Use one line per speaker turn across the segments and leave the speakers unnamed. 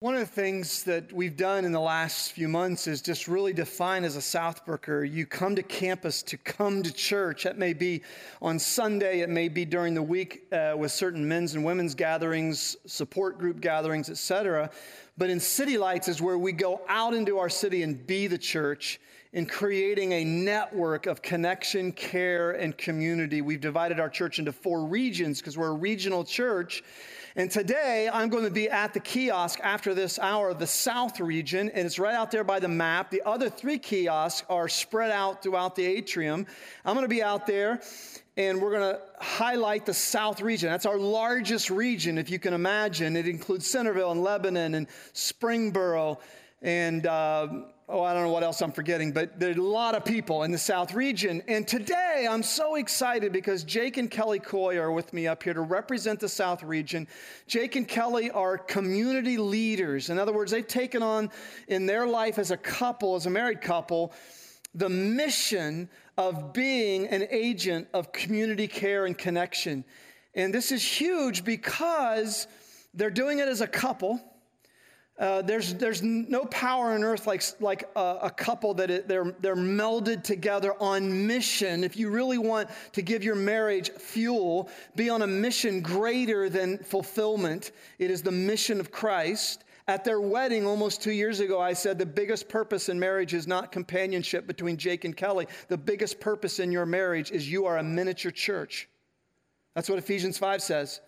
One of the things that we've done in the last few months is just really define as a Southbrooker. You come to campus to come to church. That may be on Sunday, it may be during the week uh, with certain men's and women's gatherings, support group gatherings, etc. But in City Lights is where we go out into our city and be the church in creating a network of connection, care, and community. We've divided our church into four regions because we're a regional church. And today I'm going to be at the kiosk after this hour, the South region, and it's right out there by the map. The other three kiosks are spread out throughout the atrium. I'm going to be out there and we're going to highlight the South region. That's our largest region, if you can imagine. It includes Centerville and Lebanon and Springboro and. Uh, oh, I don't know what else I'm forgetting, but there's a lot of people in the South region. And today I'm so excited because Jake and Kelly Coy are with me up here to represent the South region. Jake and Kelly are community leaders. In other words, they've taken on in their life as a couple, as a married couple, the mission of being an agent of community care and connection. And this is huge because they're doing it as a couple uh, there's, there's no power on earth like, like a, a couple that it, they're, they're melded together on mission. If you really want to give your marriage fuel, be on a mission greater than fulfillment, it is the mission of Christ. At their wedding almost two years ago, I said the biggest purpose in marriage is not companionship between Jake and Kelly. The biggest purpose in your marriage is you are a miniature church. That's what Ephesians 5 says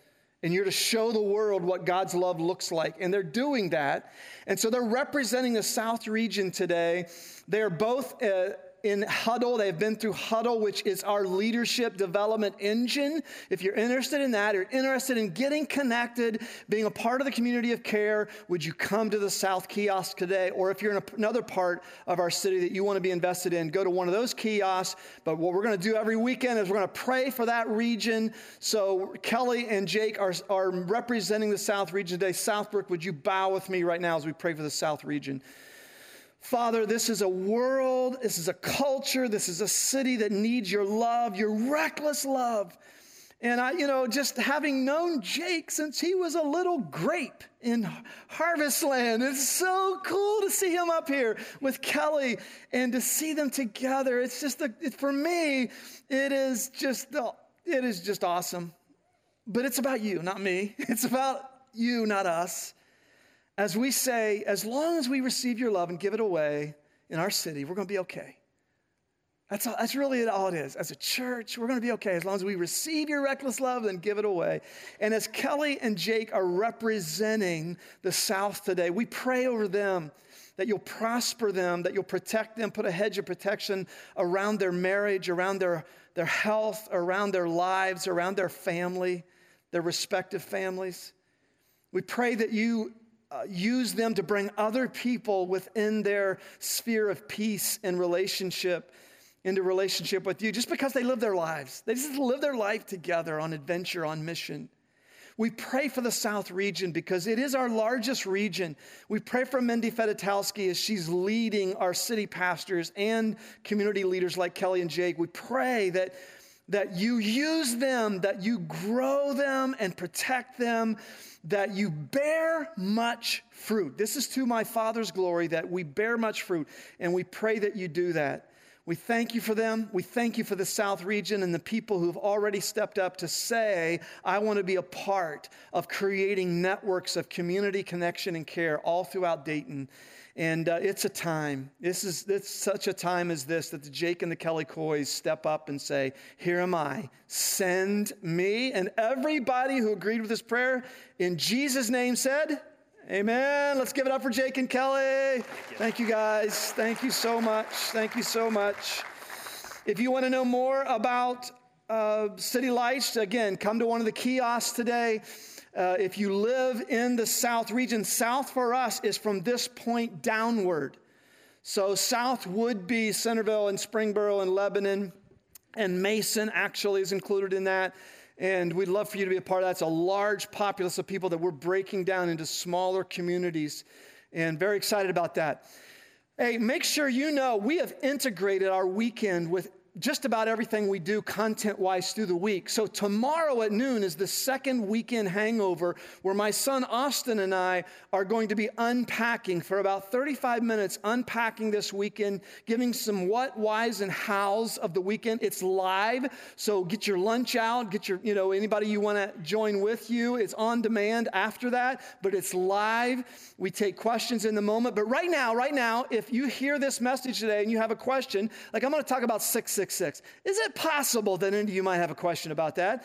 and you're to show the world what God's love looks like. And they're doing that. And so they're representing the South region today. They're both. Uh, in Huddle. They've been through Huddle, which is our leadership development engine. If you're interested in that, or interested in getting connected, being a part of the community of care, would you come to the South Kiosk today? Or if you're in another part of our city that you want to be invested in, go to one of those kiosks. But what we're going to do every weekend is we're going to pray for that region. So Kelly and Jake are, are representing the South region today. Southbrook, would you bow with me right now as we pray for the South region? Father, this is a world, this is a culture, this is a city that needs your love, your reckless love. And I, you know, just having known Jake since he was a little grape in Harvest Land, it's so cool to see him up here with Kelly and to see them together. It's just, a, it, for me, it is just, it is just awesome. But it's about you, not me. It's about you, not us as we say, as long as we receive your love and give it away in our city, we're going to be okay. That's, all, that's really all it is. As a church, we're going to be okay as long as we receive your reckless love and give it away. And as Kelly and Jake are representing the South today, we pray over them that you'll prosper them, that you'll protect them, put a hedge of protection around their marriage, around their, their health, around their lives, around their family, their respective families. We pray that you uh, use them to bring other people within their sphere of peace and relationship into relationship with you just because they live their lives. They just live their life together on adventure, on mission. We pray for the South region because it is our largest region. We pray for Mindy Fedotowsky as she's leading our city pastors and community leaders like Kelly and Jake. We pray that, that you use them, that you grow them and protect them, that you bear much fruit. This is to my Father's glory that we bear much fruit, and we pray that you do that. We thank you for them. We thank you for the South region and the people who've already stepped up to say, I want to be a part of creating networks of community connection and care all throughout Dayton. And uh, it's a time. This is it's such a time as this that the Jake and the Kelly Coys step up and say, Here am I. Send me. And everybody who agreed with this prayer in Jesus' name said, Amen. Let's give it up for Jake and Kelly. Thank you, Thank you guys. Thank you so much. Thank you so much. If you want to know more about uh, City Lights, again, come to one of the kiosks today. Uh, if you live in the south region, south for us is from this point downward. So south would be Centerville and Springboro and Lebanon, and Mason actually is included in that. And we'd love for you to be a part of that. It's a large populace of people that we're breaking down into smaller communities, and very excited about that. Hey, make sure you know we have integrated our weekend with just about everything we do content wise through the week. So, tomorrow at noon is the second weekend hangover where my son Austin and I are going to be unpacking for about 35 minutes, unpacking this weekend, giving some what, whys, and hows of the weekend. It's live, so get your lunch out, get your, you know, anybody you want to join with you. It's on demand after that, but it's live. We take questions in the moment. But right now, right now, if you hear this message today and you have a question, like I'm going to talk about 666. Is it possible that any of you might have a question about that?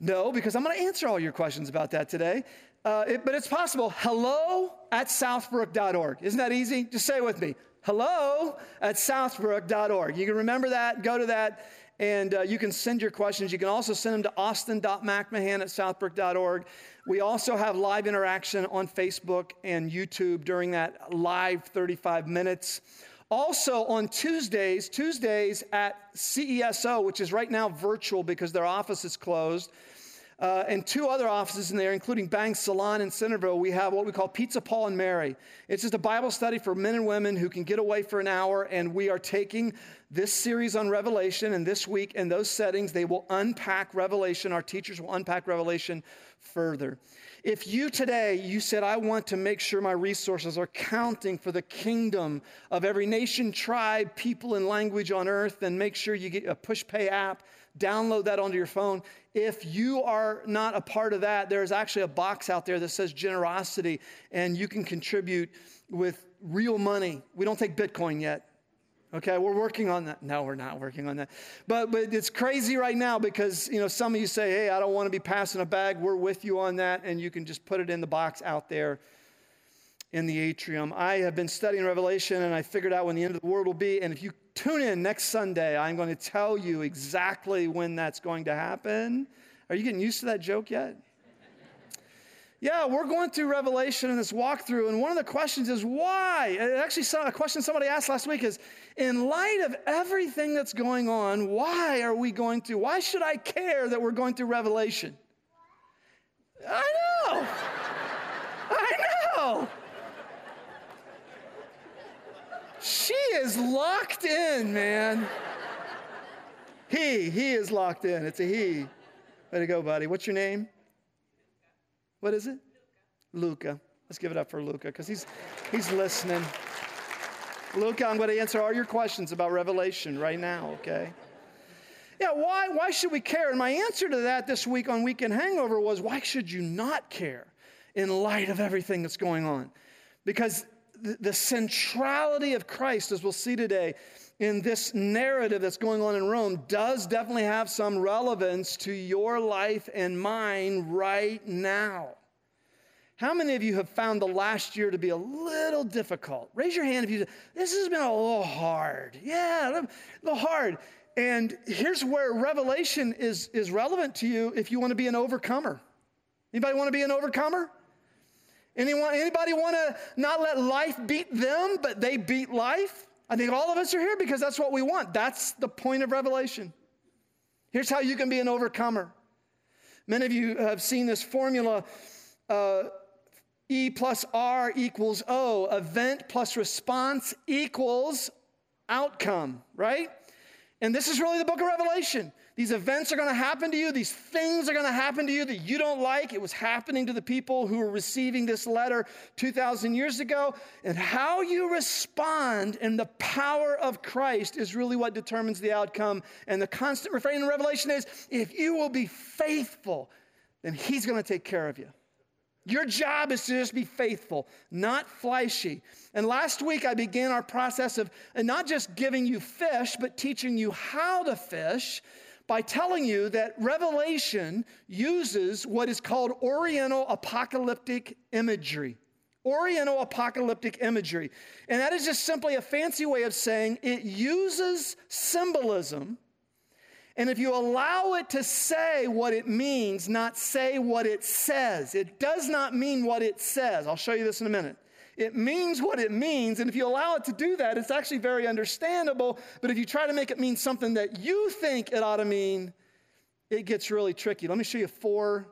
No, because I'm going to answer all your questions about that today. Uh, it, but it's possible. Hello at southbrook.org. Isn't that easy? Just say it with me. Hello at southbrook.org. You can remember that, go to that, and uh, you can send your questions. You can also send them to austin.mcmahan at southbrook.org. We also have live interaction on Facebook and YouTube during that live 35 minutes. Also on Tuesdays, Tuesdays at CESO, which is right now virtual because their office is closed, uh, and two other offices in there, including Banks Salon in Centerville, we have what we call Pizza Paul and Mary. It's just a Bible study for men and women who can get away for an hour, and we are taking this series on Revelation, and this week in those settings, they will unpack Revelation. Our teachers will unpack Revelation further. If you today, you said, I want to make sure my resources are counting for the kingdom of every nation, tribe, people, and language on earth, then make sure you get a PushPay app, download that onto your phone. If you are not a part of that, there's actually a box out there that says generosity, and you can contribute with real money. We don't take Bitcoin yet. Okay, we're working on that. No, we're not working on that. But but it's crazy right now because you know some of you say, "Hey, I don't want to be passing a bag." We're with you on that, and you can just put it in the box out there in the atrium. I have been studying Revelation, and I figured out when the end of the world will be. And if you tune in next Sunday, I'm going to tell you exactly when that's going to happen. Are you getting used to that joke yet? Yeah, we're going through Revelation in this walkthrough, and one of the questions is why? Actually, a question somebody asked last week is in light of everything that's going on, why are we going through? Why should I care that we're going through Revelation? I know. I know. She is locked in, man. He, he is locked in. It's a he. Way to go, buddy. What's your name? What is it? Luca. Let's give it up for Luca because he's, he's listening. Luca, I'm going to answer all your questions about Revelation right now, okay? Yeah, why, why should we care? And my answer to that this week on Weekend Hangover was why should you not care in light of everything that's going on? Because the, the centrality of Christ, as we'll see today, in this narrative that's going on in Rome does definitely have some relevance to your life and mine right now. How many of you have found the last year to be a little difficult? Raise your hand if you said this has been a little hard. Yeah, a little hard. And here's where revelation is, is relevant to you if you want to be an overcomer. Anybody want to be an overcomer? Anyone, anybody want to not let life beat them, but they beat life? I think all of us are here because that's what we want. That's the point of Revelation. Here's how you can be an overcomer. Many of you have seen this formula uh, E plus R equals O. Event plus response equals outcome, right? And this is really the book of Revelation. These events are going to happen to you. These things are going to happen to you that you don't like. It was happening to the people who were receiving this letter 2,000 years ago. And how you respond and the power of Christ is really what determines the outcome. And the constant refrain in Revelation is if you will be faithful, then He's going to take care of you. Your job is to just be faithful, not flashy. And last week I began our process of uh, not just giving you fish, but teaching you how to fish by telling you that Revelation uses what is called Oriental apocalyptic imagery. Oriental apocalyptic imagery. And that is just simply a fancy way of saying it uses symbolism. And if you allow it to say what it means, not say what it says, it does not mean what it says. I'll show you this in a minute. It means what it means. And if you allow it to do that, it's actually very understandable. But if you try to make it mean something that you think it ought to mean, it gets really tricky. Let me show you four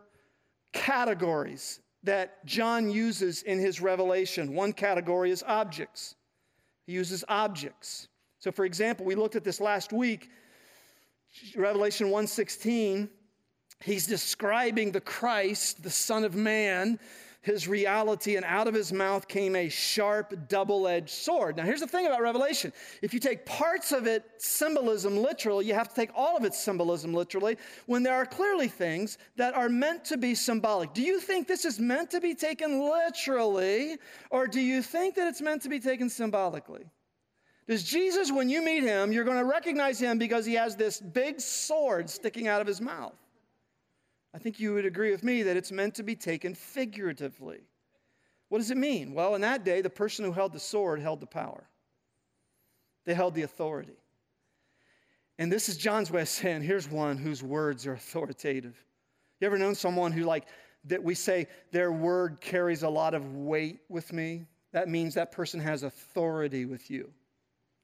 categories that John uses in his revelation. One category is objects. He uses objects. So, for example, we looked at this last week, Revelation 1:16. He's describing the Christ, the Son of Man, his reality, and out of his mouth came a sharp, double edged sword. Now, here's the thing about Revelation if you take parts of it symbolism literally, you have to take all of its symbolism literally, when there are clearly things that are meant to be symbolic. Do you think this is meant to be taken literally, or do you think that it's meant to be taken symbolically? Does Jesus, when you meet him, you're going to recognize him because he has this big sword sticking out of his mouth? I think you would agree with me that it's meant to be taken figuratively. What does it mean? Well, in that day, the person who held the sword held the power, they held the authority. And this is John's way of saying here's one whose words are authoritative. You ever known someone who, like, that we say their word carries a lot of weight with me? That means that person has authority with you.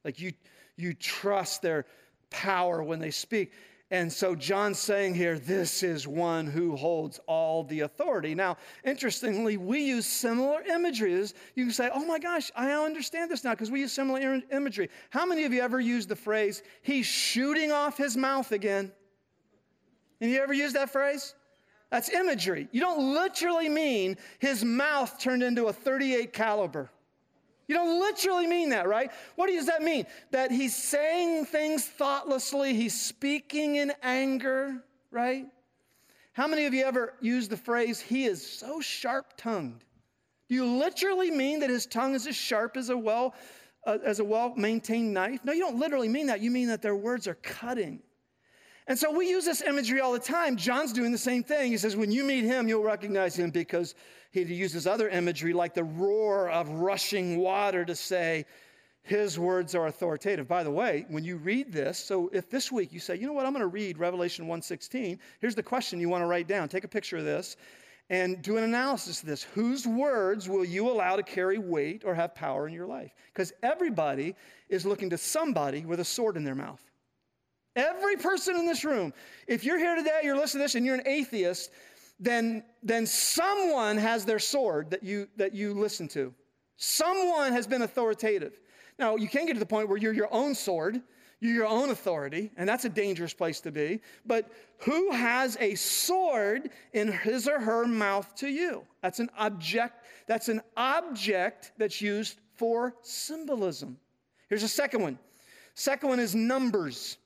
Like, you, you trust their power when they speak. And so John's saying here, this is one who holds all the authority. Now, interestingly, we use similar imagery. You can say, oh my gosh, I understand this now because we use similar imagery. How many of you ever used the phrase, he's shooting off his mouth again? And you ever use that phrase? That's imagery. You don't literally mean his mouth turned into a 38 caliber. You don't literally mean that, right? What does that mean? That he's saying things thoughtlessly, he's speaking in anger, right? How many of you ever use the phrase, he is so sharp tongued? Do you literally mean that his tongue is as sharp as a well uh, as a well maintained knife? No, you don't literally mean that. You mean that their words are cutting. And so we use this imagery all the time. John's doing the same thing. He says, when you meet him, you'll recognize him because he uses other imagery like the roar of rushing water to say, his words are authoritative. By the way, when you read this, so if this week you say, you know what, I'm going to read Revelation 1:16, here's the question you want to write down. Take a picture of this and do an analysis of this. Whose words will you allow to carry weight or have power in your life? Because everybody is looking to somebody with a sword in their mouth. Every person in this room, if you're here today, you're listening to this, and you're an atheist, then, then someone has their sword that you, that you listen to. Someone has been authoritative. Now, you can get to the point where you're your own sword, you're your own authority, and that's a dangerous place to be. But who has a sword in his or her mouth to you? That's an object, that's an object that's used for symbolism. Here's a second one. Second one is numbers.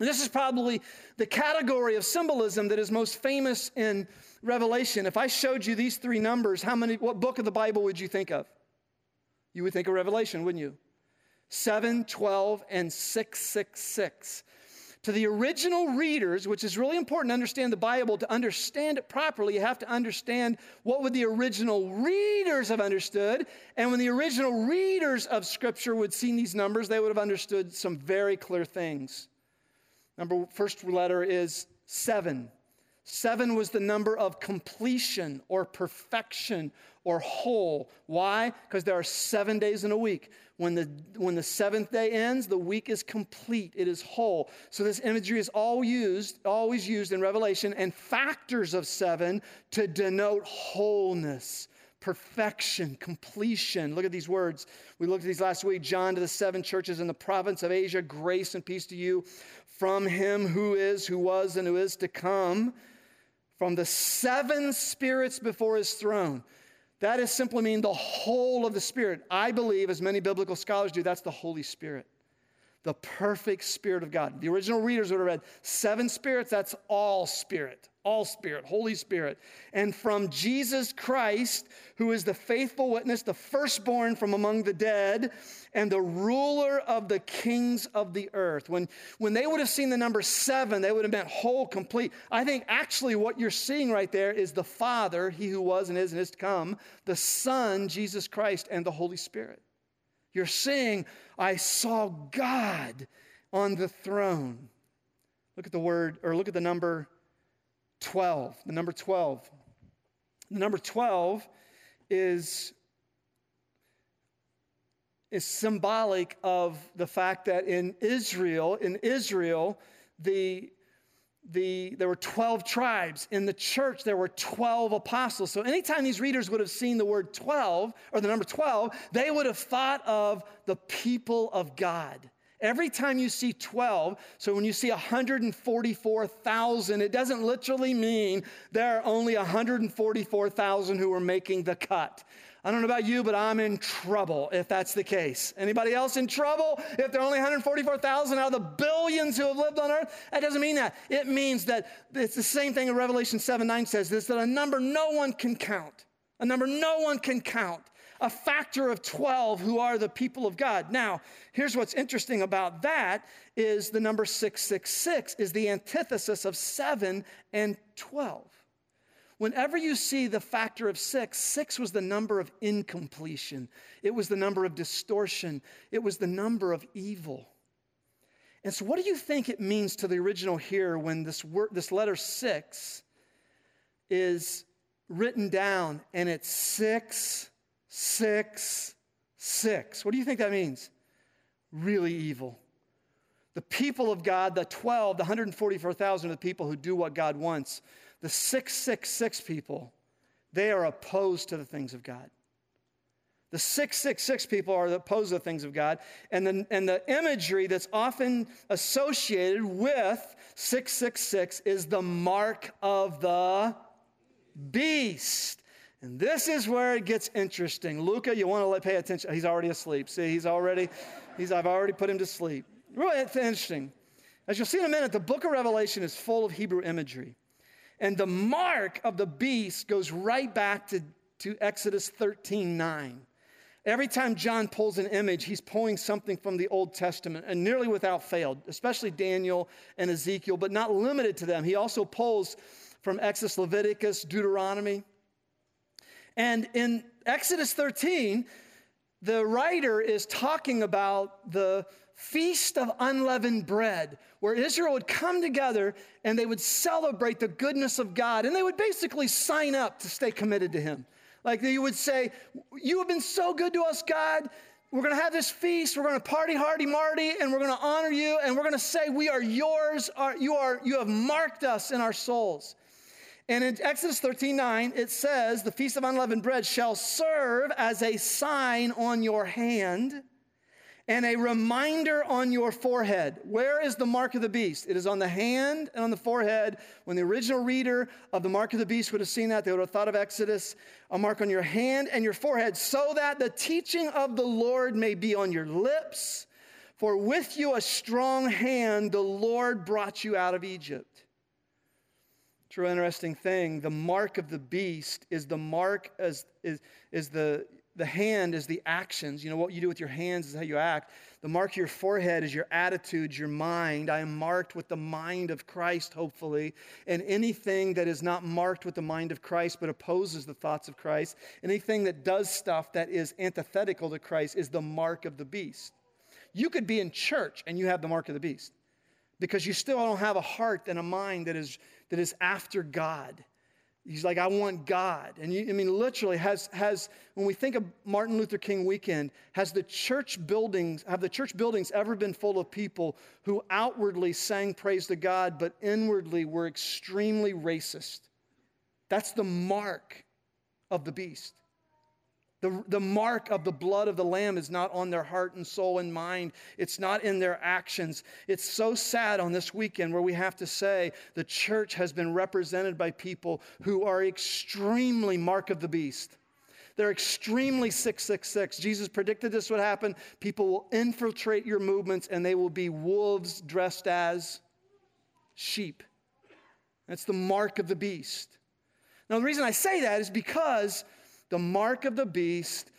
This is probably the category of symbolism that is most famous in Revelation. If I showed you these three numbers, how many what book of the Bible would you think of? You would think of Revelation, wouldn't you? 7, 12, and 666. To the original readers, which is really important to understand the Bible, to understand it properly, you have to understand what would the original readers have understood. And when the original readers of Scripture would seen these numbers, they would have understood some very clear things. Number first letter is seven. Seven was the number of completion or perfection or whole. Why? Because there are seven days in a week. When the, when the seventh day ends, the week is complete, it is whole. So this imagery is all used, always used in Revelation and factors of seven to denote wholeness perfection, completion. Look at these words. We looked at these last week. John to the seven churches in the province of Asia, grace and peace to you from him who is, who was, and who is to come, from the seven spirits before his throne. That is simply mean the whole of the Spirit. I believe, as many biblical scholars do, that's the Holy Spirit the perfect Spirit of God. The original readers would have read seven spirits, that's all Spirit, all Spirit, Holy Spirit. And from Jesus Christ, who is the faithful witness, the firstborn from among the dead, and the ruler of the kings of the earth. When, when they would have seen the number seven, they would have meant whole, complete. I think actually what you're seeing right there is the Father, he who was and is and is to come, the Son, Jesus Christ, and the Holy Spirit. You're seeing, I saw God on the throne. Look at the word, or look at the number 12. The number 12. The number 12 is, is symbolic of the fact that in Israel, in Israel, the the, there were 12 tribes. In the church, there were 12 apostles. So anytime these readers would have seen the word 12 or the number 12, they would have thought of the people of God. Every time you see 12, so when you see 144,000, it doesn't literally mean there are only 144,000 who are making the cut. I don't know about you, but I'm in trouble if that's the case. Anybody else in trouble if there are only 144,000 out of the billions who have lived on earth? That doesn't mean that. It means that it's the same thing in Revelation 7 9 says this that a number no one can count. A number no one can count a factor of 12 who are the people of God. Now, here's what's interesting about that is the number 666 is the antithesis of 7 and 12. Whenever you see the factor of six, six was the number of incompletion, it was the number of distortion, it was the number of evil. And so, what do you think it means to the original here when this, word, this letter six is written down and it's six six, six. What do you think that means? Really evil. The people of God, the 12, the 144,000 of the people who do what God wants, the 666 people, they are opposed to the things of God. The 666 people are opposed to the things of God. And the, and the imagery that's often associated with 666 is the mark of the beast. And this is where it gets interesting. Luca, you want to pay attention. He's already asleep. See, he's already, he's, I've already put him to sleep. Really, it's interesting. As you'll see in a minute, the book of Revelation is full of Hebrew imagery. And the mark of the beast goes right back to, to Exodus 13 9. Every time John pulls an image, he's pulling something from the Old Testament, and nearly without fail, especially Daniel and Ezekiel, but not limited to them. He also pulls from Exodus, Leviticus, Deuteronomy. And in Exodus 13, the writer is talking about the feast of unleavened bread, where Israel would come together and they would celebrate the goodness of God. And they would basically sign up to stay committed to Him. Like you would say, You have been so good to us, God. We're going to have this feast. We're going to party hardy marty, and we're going to honor you, and we're going to say, We are yours. You, are, you have marked us in our souls. And in Exodus 13 9, it says, The feast of unleavened bread shall serve as a sign on your hand and a reminder on your forehead. Where is the mark of the beast? It is on the hand and on the forehead. When the original reader of the mark of the beast would have seen that, they would have thought of Exodus, a mark on your hand and your forehead, so that the teaching of the Lord may be on your lips. For with you a strong hand, the Lord brought you out of Egypt. True interesting thing. The mark of the beast is the mark as is, is the the hand is the actions. You know, what you do with your hands is how you act. The mark of your forehead is your attitudes, your mind. I am marked with the mind of Christ, hopefully. And anything that is not marked with the mind of Christ but opposes the thoughts of Christ, anything that does stuff that is antithetical to Christ is the mark of the beast. You could be in church and you have the mark of the beast because you still don't have a heart and a mind that is that is after God. He's like, I want God. And you, I mean, literally, has, has, when we think of Martin Luther King weekend, has the church buildings, have the church buildings ever been full of people who outwardly sang praise to God, but inwardly were extremely racist? That's the mark of the beast. The, the mark of the blood of the Lamb is not on their heart and soul and mind. It's not in their actions. It's so sad on this weekend where we have to say the church has been represented by people who are extremely mark of the beast. They're extremely 666. Jesus predicted this would happen. People will infiltrate your movements and they will be wolves dressed as sheep. That's the mark of the beast. Now, the reason I say that is because the mark of the beast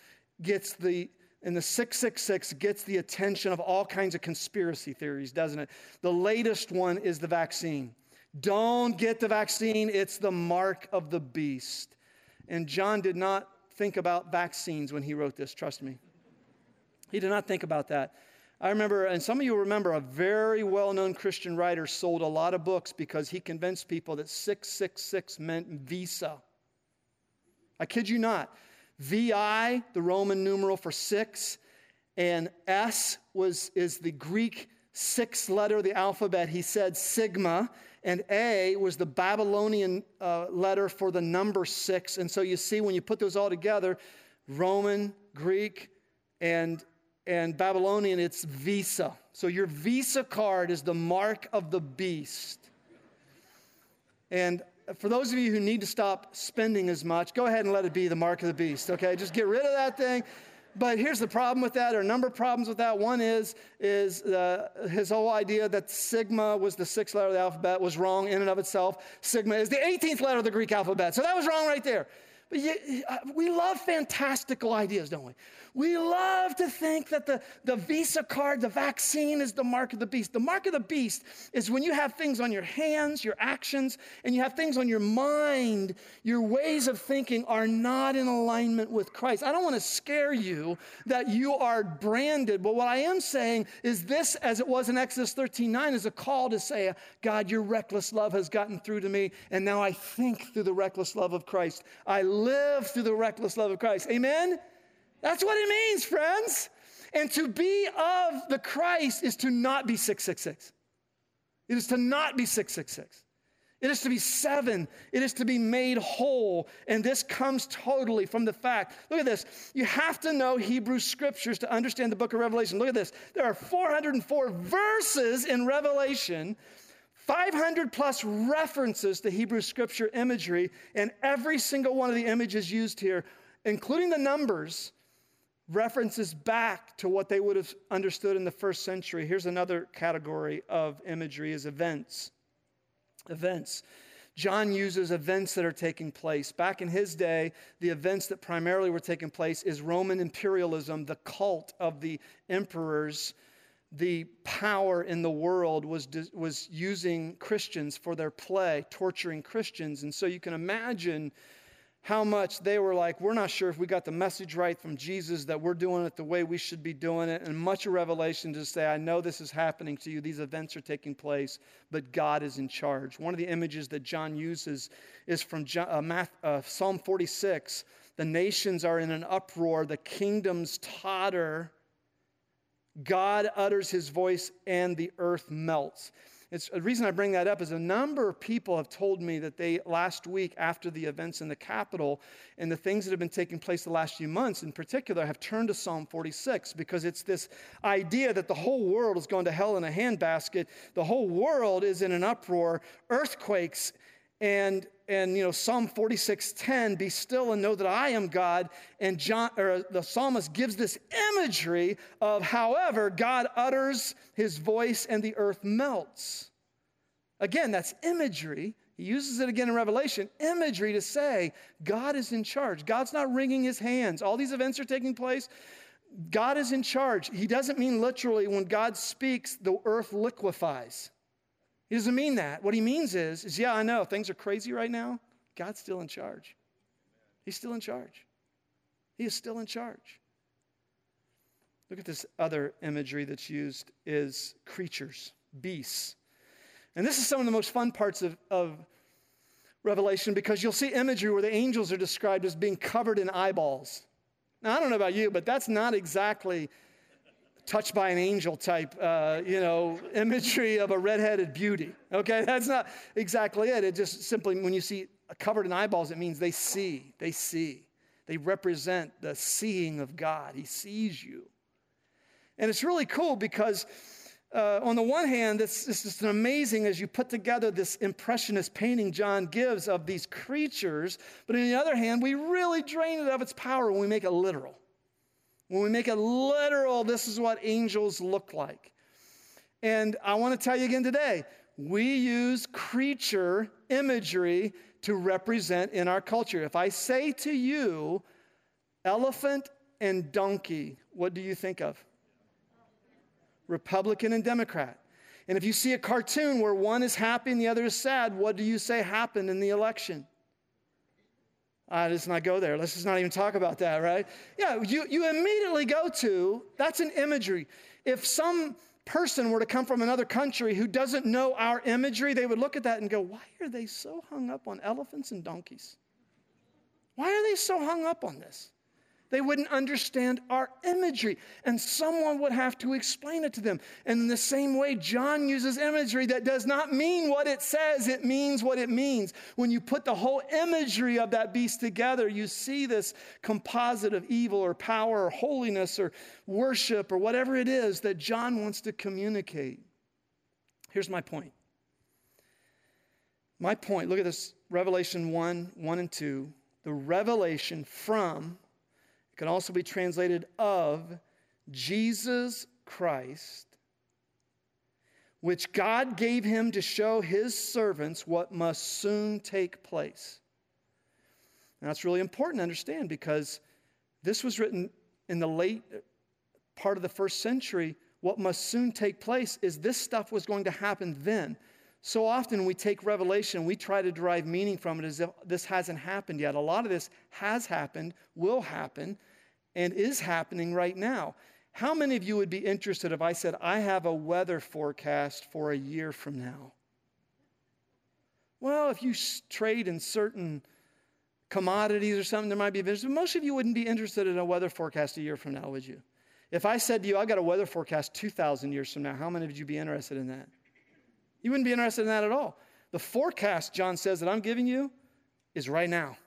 gets the and the 666 gets the attention of all kinds of conspiracy theories, doesn't it? The latest one is the vaccine. Don't get the vaccine, it's the mark of the beast. And John did not think about vaccines when he wrote this, trust me. He did not think about that. I remember, and some of you remember, a very well known Christian writer sold a lot of books because he convinced people that 666 meant visa. I kid you not. VI, the Roman numeral for six, and S was, is the Greek sixth letter of the alphabet. He said sigma, and A was the Babylonian uh, letter for the number six. And so you see, when you put those all together, Roman, Greek, and, and Babylonian, it's visa. So your Visa card is the mark of the beast. And for those of you who need to stop spending as much, go ahead and let it be the mark of the beast, okay? Just get rid of that thing. But here's the problem with that, or a number of problems with that. One is, is uh, his whole idea that sigma was the sixth letter of the alphabet was wrong in and of itself. Sigma is the 18th letter of the Greek alphabet. So that was wrong right there. But uh, we love fantastical ideas, don't we? We love to think that the, the Visa card, the vaccine is the mark of the beast. The mark of the beast is when you have things on your hands, your actions, and you have things on your mind, your ways of thinking are not in alignment with Christ. I don't want to scare you that you are branded, but what I am saying is this, as it was in Exodus 13 9, is a call to say, God, your reckless love has gotten through to me, and now I think through the reckless love of Christ. I live through the reckless love of Christ. Amen? That's what it means, friends. And to be of the Christ is to not be 666. It is to not be 666. It is to be seven. It is to be made whole. And this comes totally from the fact look at this. You have to know Hebrew scriptures to understand the book of Revelation. Look at this. There are 404 verses in Revelation, 500 plus references to Hebrew scripture imagery, and every single one of the images used here, including the numbers, references back to what they would have understood in the first century. Here's another category of imagery is events. Events. John uses events that are taking place. Back in his day, the events that primarily were taking place is Roman imperialism, the cult of the emperors. The power in the world was, was using Christians for their play, torturing Christians. And so you can imagine how much they were like, we're not sure if we got the message right from Jesus that we're doing it the way we should be doing it. And much of Revelation to say, I know this is happening to you, these events are taking place, but God is in charge. One of the images that John uses is from John, uh, uh, Psalm 46. The nations are in an uproar, the kingdoms totter. God utters his voice, and the earth melts. It's, the reason I bring that up is a number of people have told me that they, last week after the events in the Capitol and the things that have been taking place the last few months in particular, have turned to Psalm 46 because it's this idea that the whole world is going to hell in a handbasket. The whole world is in an uproar, earthquakes, and and you know psalm 46:10 be still and know that i am god. And john or the psalmist gives this imagery of however god utters his voice and the earth melts. Again that's imagery. He uses it again in revelation imagery to say god is in charge. God's not wringing his hands. All these events are taking place. God is in charge. He doesn't mean literally when god speaks the earth liquefies he doesn't mean that. What he means is, is yeah, I know things are crazy right now. God's still in charge. He's still in charge. He is still in charge. Look at this other imagery that's used is creatures, beasts. And this is some of the most fun parts of, of Revelation because you'll see imagery where the angels are described as being covered in eyeballs. Now, I don't know about you, but that's not exactly touched by an angel type, uh, you know, imagery of a redheaded beauty. Okay, that's not exactly it. It just simply, when you see covered in eyeballs, it means they see. They see. They represent the seeing of God. He sees you. And it's really cool because, uh, on the one hand, it's, it's just amazing as you put together this impressionist painting John gives of these creatures. But on the other hand, we really drain it of its power when we make it literal. When we make it literal, this is what angels look like. And I want to tell you again today we use creature imagery to represent in our culture. If I say to you, elephant and donkey, what do you think of? Republican and Democrat. And if you see a cartoon where one is happy and the other is sad, what do you say happened in the election? Uh, let's not go there. Let's just not even talk about that, right? Yeah, you, you immediately go to that's an imagery. If some person were to come from another country who doesn't know our imagery, they would look at that and go, Why are they so hung up on elephants and donkeys? Why are they so hung up on this? They wouldn't understand our imagery, and someone would have to explain it to them. And in the same way, John uses imagery that does not mean what it says, it means what it means. When you put the whole imagery of that beast together, you see this composite of evil or power or holiness or worship or whatever it is that John wants to communicate. Here's my point. My point, look at this Revelation 1 1 and 2. The revelation from can also be translated of Jesus Christ, which God gave him to show his servants what must soon take place. And that's really important to understand because this was written in the late part of the first century. What must soon take place is this stuff was going to happen then. So often we take Revelation, we try to derive meaning from it as if this hasn't happened yet. A lot of this has happened, will happen, and is happening right now. How many of you would be interested if I said, I have a weather forecast for a year from now? Well, if you trade in certain commodities or something, there might be of interest. But most of you wouldn't be interested in a weather forecast a year from now, would you? If I said to you, I got a weather forecast 2,000 years from now, how many of you would be interested in that? You wouldn't be interested in that at all. The forecast, John says, that I'm giving you is right now.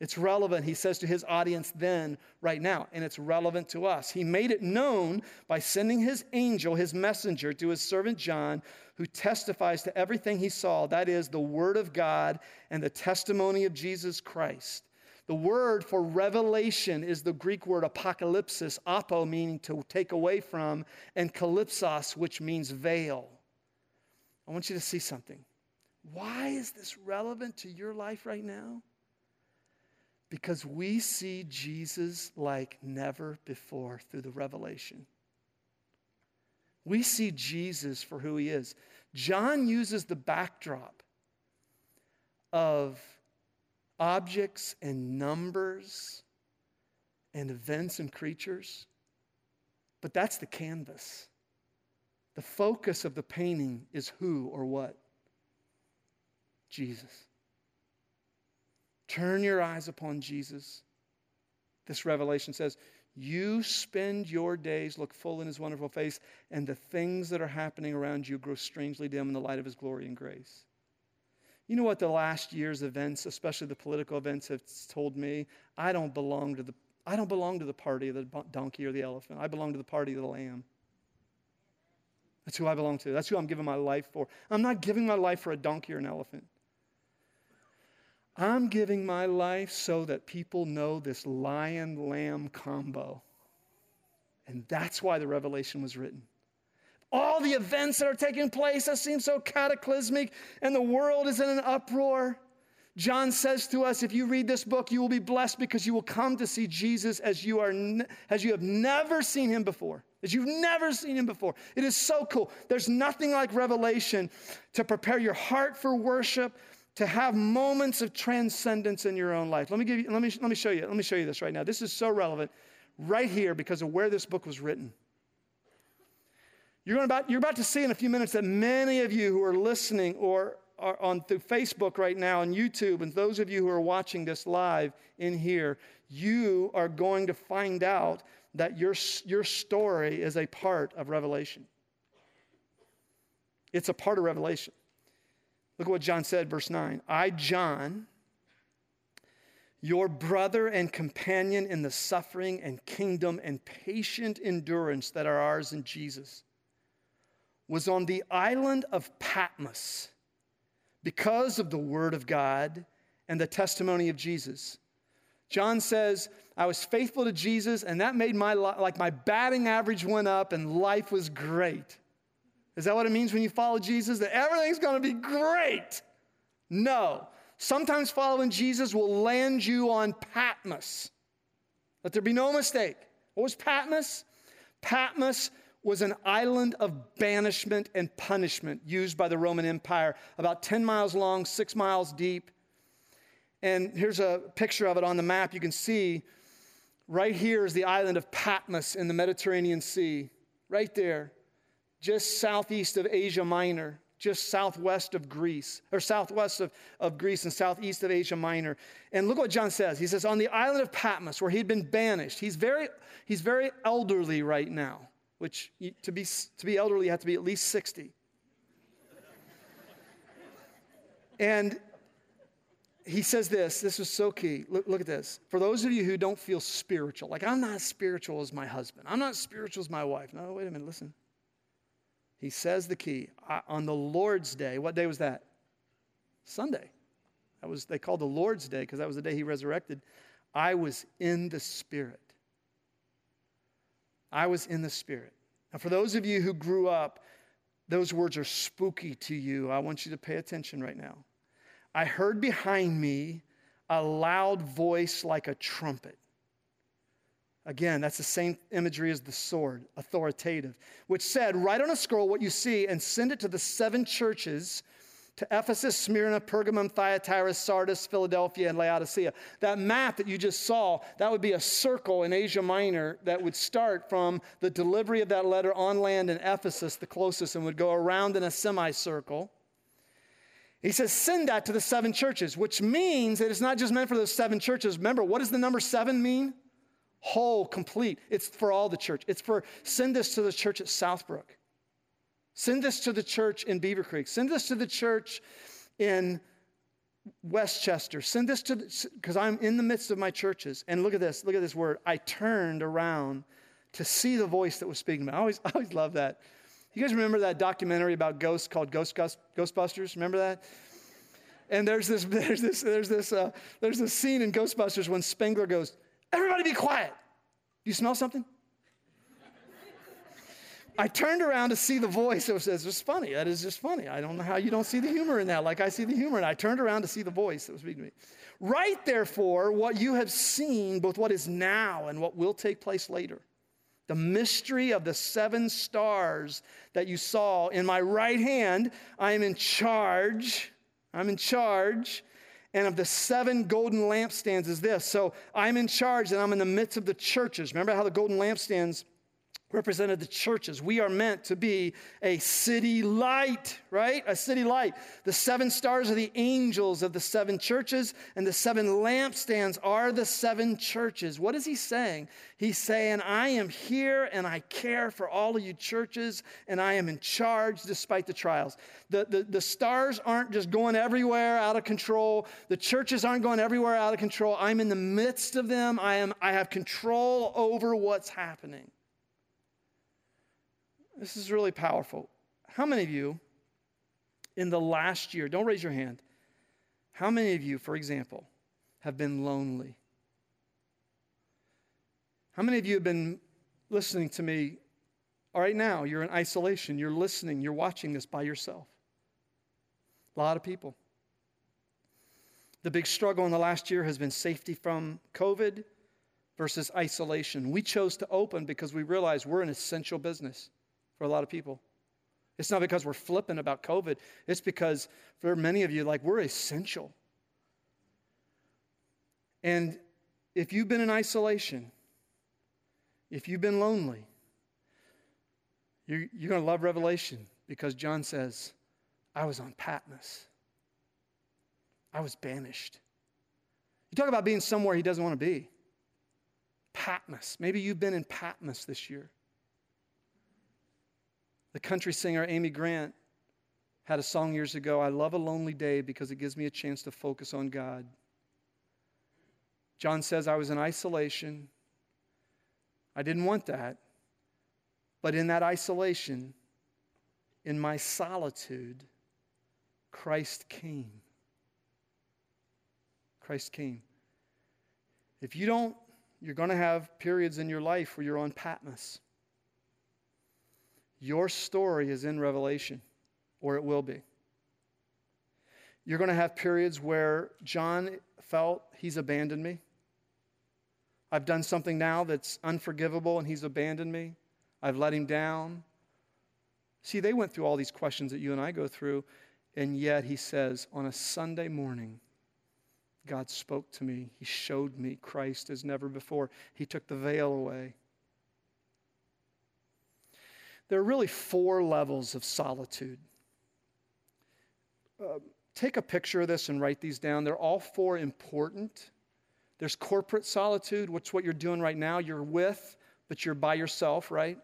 It's relevant, he says to his audience then, right now, and it's relevant to us. He made it known by sending his angel, his messenger, to his servant John, who testifies to everything he saw that is, the word of God and the testimony of Jesus Christ. The word for revelation is the Greek word apocalypsis, apo meaning to take away from, and kalypsos, which means veil. I want you to see something. Why is this relevant to your life right now? because we see Jesus like never before through the revelation. We see Jesus for who he is. John uses the backdrop of objects and numbers and events and creatures, but that's the canvas. The focus of the painting is who or what? Jesus. Turn your eyes upon Jesus. This revelation says, You spend your days, look full in his wonderful face, and the things that are happening around you grow strangely dim in the light of his glory and grace. You know what the last year's events, especially the political events, have told me? I don't belong to the, I don't belong to the party of the donkey or the elephant. I belong to the party of the lamb. That's who I belong to. That's who I'm giving my life for. I'm not giving my life for a donkey or an elephant. I'm giving my life so that people know this lion lamb combo. And that's why the revelation was written. All the events that are taking place that seem so cataclysmic, and the world is in an uproar. John says to us, if you read this book, you will be blessed because you will come to see Jesus as you, are ne- as you have never seen him before. As you've never seen him before. It is so cool. There's nothing like revelation to prepare your heart for worship, to have moments of transcendence in your own life. Let me give you, let me, let me show you, let me show you this right now. This is so relevant right here because of where this book was written. You're about, you're about to see in a few minutes that many of you who are listening or are on through Facebook right now and YouTube, and those of you who are watching this live in here, you are going to find out that your, your story is a part of Revelation. It's a part of Revelation. Look at what John said, verse 9. I, John, your brother and companion in the suffering and kingdom and patient endurance that are ours in Jesus, was on the island of Patmos because of the word of God and the testimony of Jesus. John says, I was faithful to Jesus, and that made my like my batting average went up, and life was great. Is that what it means when you follow Jesus? That everything's going to be great? No. Sometimes following Jesus will land you on Patmos. Let there be no mistake. What was Patmos? Patmos was an island of banishment and punishment used by the Roman Empire, about 10 miles long, six miles deep. And here's a picture of it on the map. You can see right here is the island of Patmos in the Mediterranean Sea, right there just southeast of Asia Minor, just southwest of Greece, or southwest of, of Greece and southeast of Asia Minor. And look what John says. He says, On the island of Patmos, where he'd been banished, he's very, he's very elderly right now, which to be, to be elderly, you have to be at least 60. and he says this this is so key look, look, at this for those of you who don't feel spiritual like i'm not spiritual as my husband i'm not spiritual as my wife no wait a minute listen he says the key on the Lord's day. What day was that? Sunday. That was they called the Lord's day because that was the day he resurrected. I was in the Spirit. I was in the Spirit. Now, for those of you who grew up, those words are spooky to you. I want you to pay attention right now. I heard behind me a loud voice like a trumpet. Again, that's the same imagery as the sword, authoritative, which said, Write on a scroll what you see and send it to the seven churches to Ephesus, Smyrna, Pergamum, Thyatira, Sardis, Philadelphia, and Laodicea. That map that you just saw, that would be a circle in Asia Minor that would start from the delivery of that letter on land in Ephesus, the closest, and would go around in a semicircle. He says, send that to the seven churches, which means that it's not just meant for those seven churches. Remember, what does the number seven mean? whole, complete. It's for all the church. It's for send this to the church at Southbrook. Send this to the church in Beaver Creek. Send this to the church in Westchester. Send this to because I'm in the midst of my churches. And look at this. Look at this word. I turned around to see the voice that was speaking to me. I always, I always love that. You guys remember that documentary about ghosts called Ghost, Ghostbusters? Remember that? And there's this, there's this, there's this, uh, there's this scene in Ghostbusters when Spengler goes, Everybody be quiet. Do you smell something? I turned around to see the voice. It was, it was funny. That is just funny. I don't know how you don't see the humor in that, like I see the humor. And I turned around to see the voice that was speaking to me. Write, therefore, what you have seen, both what is now and what will take place later. The mystery of the seven stars that you saw in my right hand, I am in charge. I'm in charge and of the seven golden lampstands is this. So I'm in charge and I'm in the midst of the churches. Remember how the golden lampstands represented the churches. We are meant to be a city light, right? A city light. The seven stars are the angels of the seven churches, and the seven lampstands are the seven churches. What is he saying? He's saying, I am here and I care for all of you churches, and I am in charge despite the trials. The, the, the stars aren't just going everywhere out of control, the churches aren't going everywhere out of control. I'm in the midst of them, I, am, I have control over what's happening. This is really powerful. How many of you in the last year, don't raise your hand, how many of you, for example, have been lonely? How many of you have been listening to me right now? You're in isolation, you're listening, you're watching this by yourself. A lot of people. The big struggle in the last year has been safety from COVID versus isolation. We chose to open because we realized we're an essential business for a lot of people. It's not because we're flippant about COVID, it's because for many of you, like, we're essential. And if you've been in isolation, if you've been lonely, you're, you're going to love Revelation because John says, I was on Patmos. I was banished. You talk about being somewhere he doesn't want to be. Patmos. Maybe you've been in Patmos this year. The country singer Amy Grant had a song years ago I love a lonely day because it gives me a chance to focus on God. John says, I was in isolation. I didn't want that. But in that isolation, in my solitude, Christ came. Christ came. If you don't, you're going to have periods in your life where you're on Patmos. Your story is in Revelation, or it will be. You're going to have periods where John felt he's abandoned me. I've done something now that's unforgivable and he's abandoned me. I've let him down. See, they went through all these questions that you and I go through, and yet he says, on a Sunday morning, God spoke to me. He showed me Christ as never before. He took the veil away. There are really four levels of solitude. uh, take a picture of this and write these down. They're all four important. There's corporate solitude, which is what you're doing right now. You're with, but you're by yourself, right?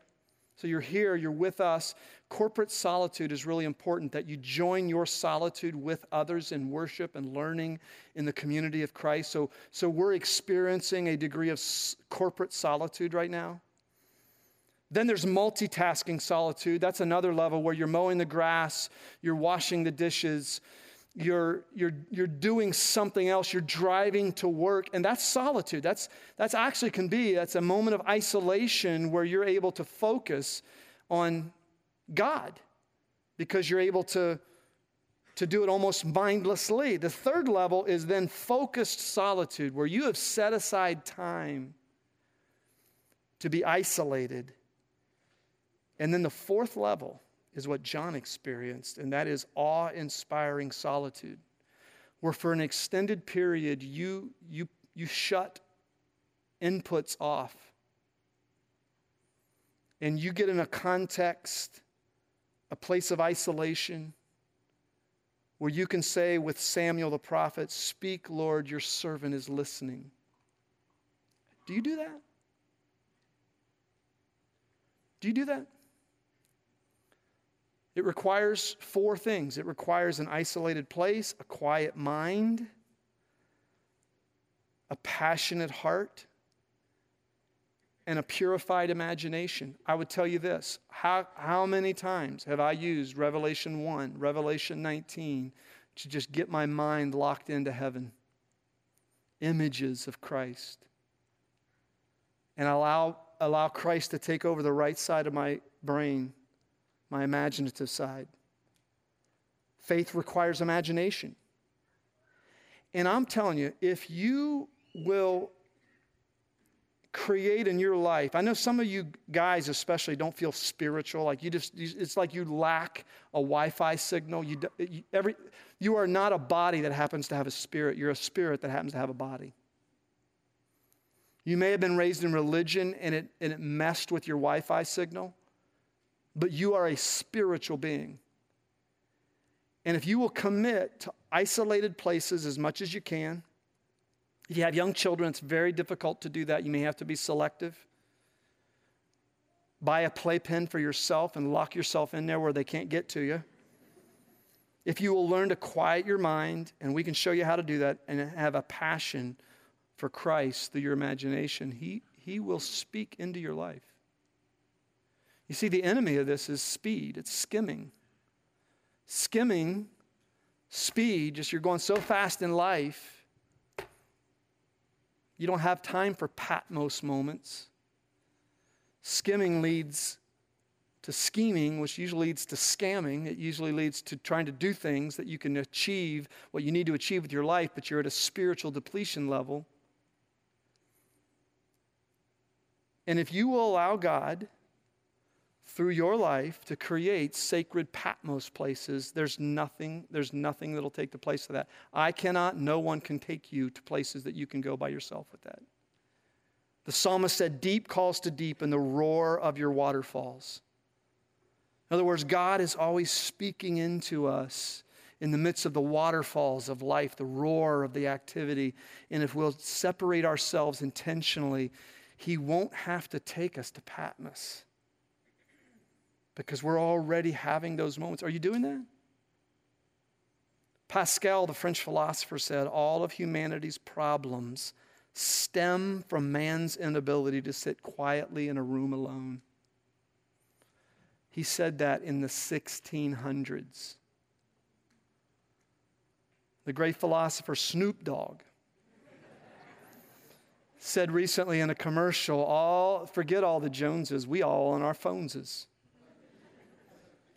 So you're here, you're with us. Corporate solitude is really important that you join your solitude with others in worship and learning in the community of Christ. So, so we're experiencing a degree of corporate solitude right now. Then there's multitasking solitude. That's another level where you're mowing the grass, you're washing the dishes, you're, you're, you're doing something else, you're driving to work, and that's solitude. That's, that's actually can be, that's a moment of isolation where you're able to focus on God because you're able to, to do it almost mindlessly. The third level is then focused solitude where you have set aside time to be isolated. And then the fourth level is what John experienced, and that is awe inspiring solitude, where for an extended period you, you, you shut inputs off and you get in a context, a place of isolation, where you can say with Samuel the prophet, Speak, Lord, your servant is listening. Do you do that? Do you do that? It requires four things it requires an isolated place, a quiet mind, a passionate heart, and a purified imagination. I would tell you this how, how many times have I used Revelation 1, Revelation 19 to just get my mind locked into heaven? Images of Christ. And allow, allow Christ to take over the right side of my brain my imaginative side. Faith requires imagination. And I'm telling you, if you will create in your life, I know some of you guys especially don't feel spiritual, like you just, it's like you lack a Wi Fi signal. You, every, you are not a body that happens to have a spirit, you're a spirit that happens to have a body. You may have been raised in religion and it, and it messed with your Wi Fi signal but you are a spiritual being. And if you will commit to isolated places as much as you can, if you have young children, it's very difficult to do that. You may have to be selective. Buy a playpen for yourself and lock yourself in there where they can't get to you. If you will learn to quiet your mind, and we can show you how to do that, and have a passion for Christ through your imagination, He, he will speak into your life. You see, the enemy of this is speed, it's skimming. Skimming, speed, just you're going so fast in life, you don't have time for Patmos moments. Skimming leads to scheming, which usually leads to scamming. It usually leads to trying to do things that you can achieve what you need to achieve with your life, but you're at a spiritual depletion level. And if you will allow God through your life to create sacred Patmos places, there's nothing, there's nothing that'll take the place of that. I cannot, no one can take you to places that you can go by yourself with that. The psalmist said, Deep calls to deep, and the roar of your waterfalls. In other words, God is always speaking into us in the midst of the waterfalls of life, the roar of the activity. And if we'll separate ourselves intentionally, He won't have to take us to Patmos because we're already having those moments. Are you doing that? Pascal, the French philosopher, said all of humanity's problems stem from man's inability to sit quietly in a room alone. He said that in the 1600s. The great philosopher Snoop Dogg said recently in a commercial, all forget all the Joneses, we all on our phoneses.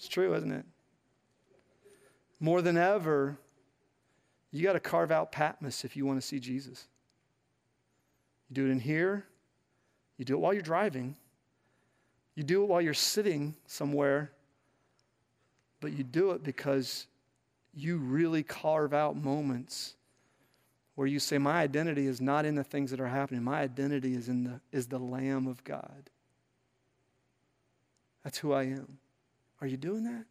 It's true, isn't it? More than ever, you got to carve out Patmos if you want to see Jesus. You do it in here, you do it while you're driving, you do it while you're sitting somewhere, but you do it because you really carve out moments where you say, My identity is not in the things that are happening. My identity is in the is the Lamb of God. That's who I am. Are you doing that?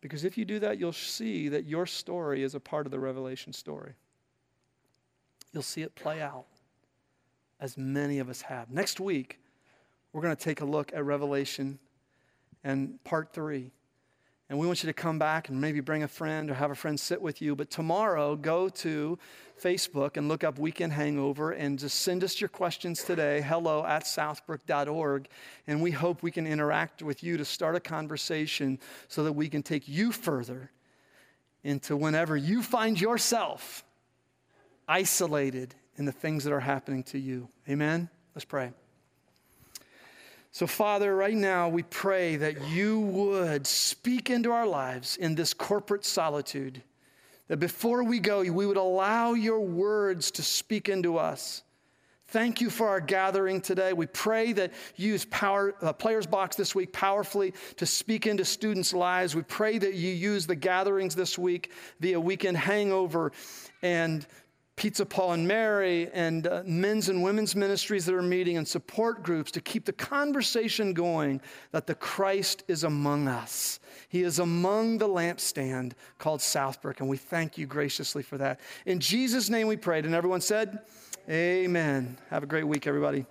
Because if you do that, you'll see that your story is a part of the Revelation story. You'll see it play out, as many of us have. Next week, we're going to take a look at Revelation and part three. And we want you to come back and maybe bring a friend or have a friend sit with you. But tomorrow, go to Facebook and look up Weekend Hangover and just send us your questions today, hello at southbrook.org. And we hope we can interact with you to start a conversation so that we can take you further into whenever you find yourself isolated in the things that are happening to you. Amen? Let's pray. So, Father, right now we pray that you would speak into our lives in this corporate solitude. That before we go, we would allow your words to speak into us. Thank you for our gathering today. We pray that you use power, uh, Players Box this week powerfully to speak into students' lives. We pray that you use the gatherings this week via Weekend Hangover and Pizza Paul and Mary and uh, men's and women's ministries that are meeting and support groups to keep the conversation going that the Christ is among us. He is among the lampstand called Southbrook, and we thank you graciously for that. In Jesus' name we prayed, and everyone said, Amen. Have a great week, everybody.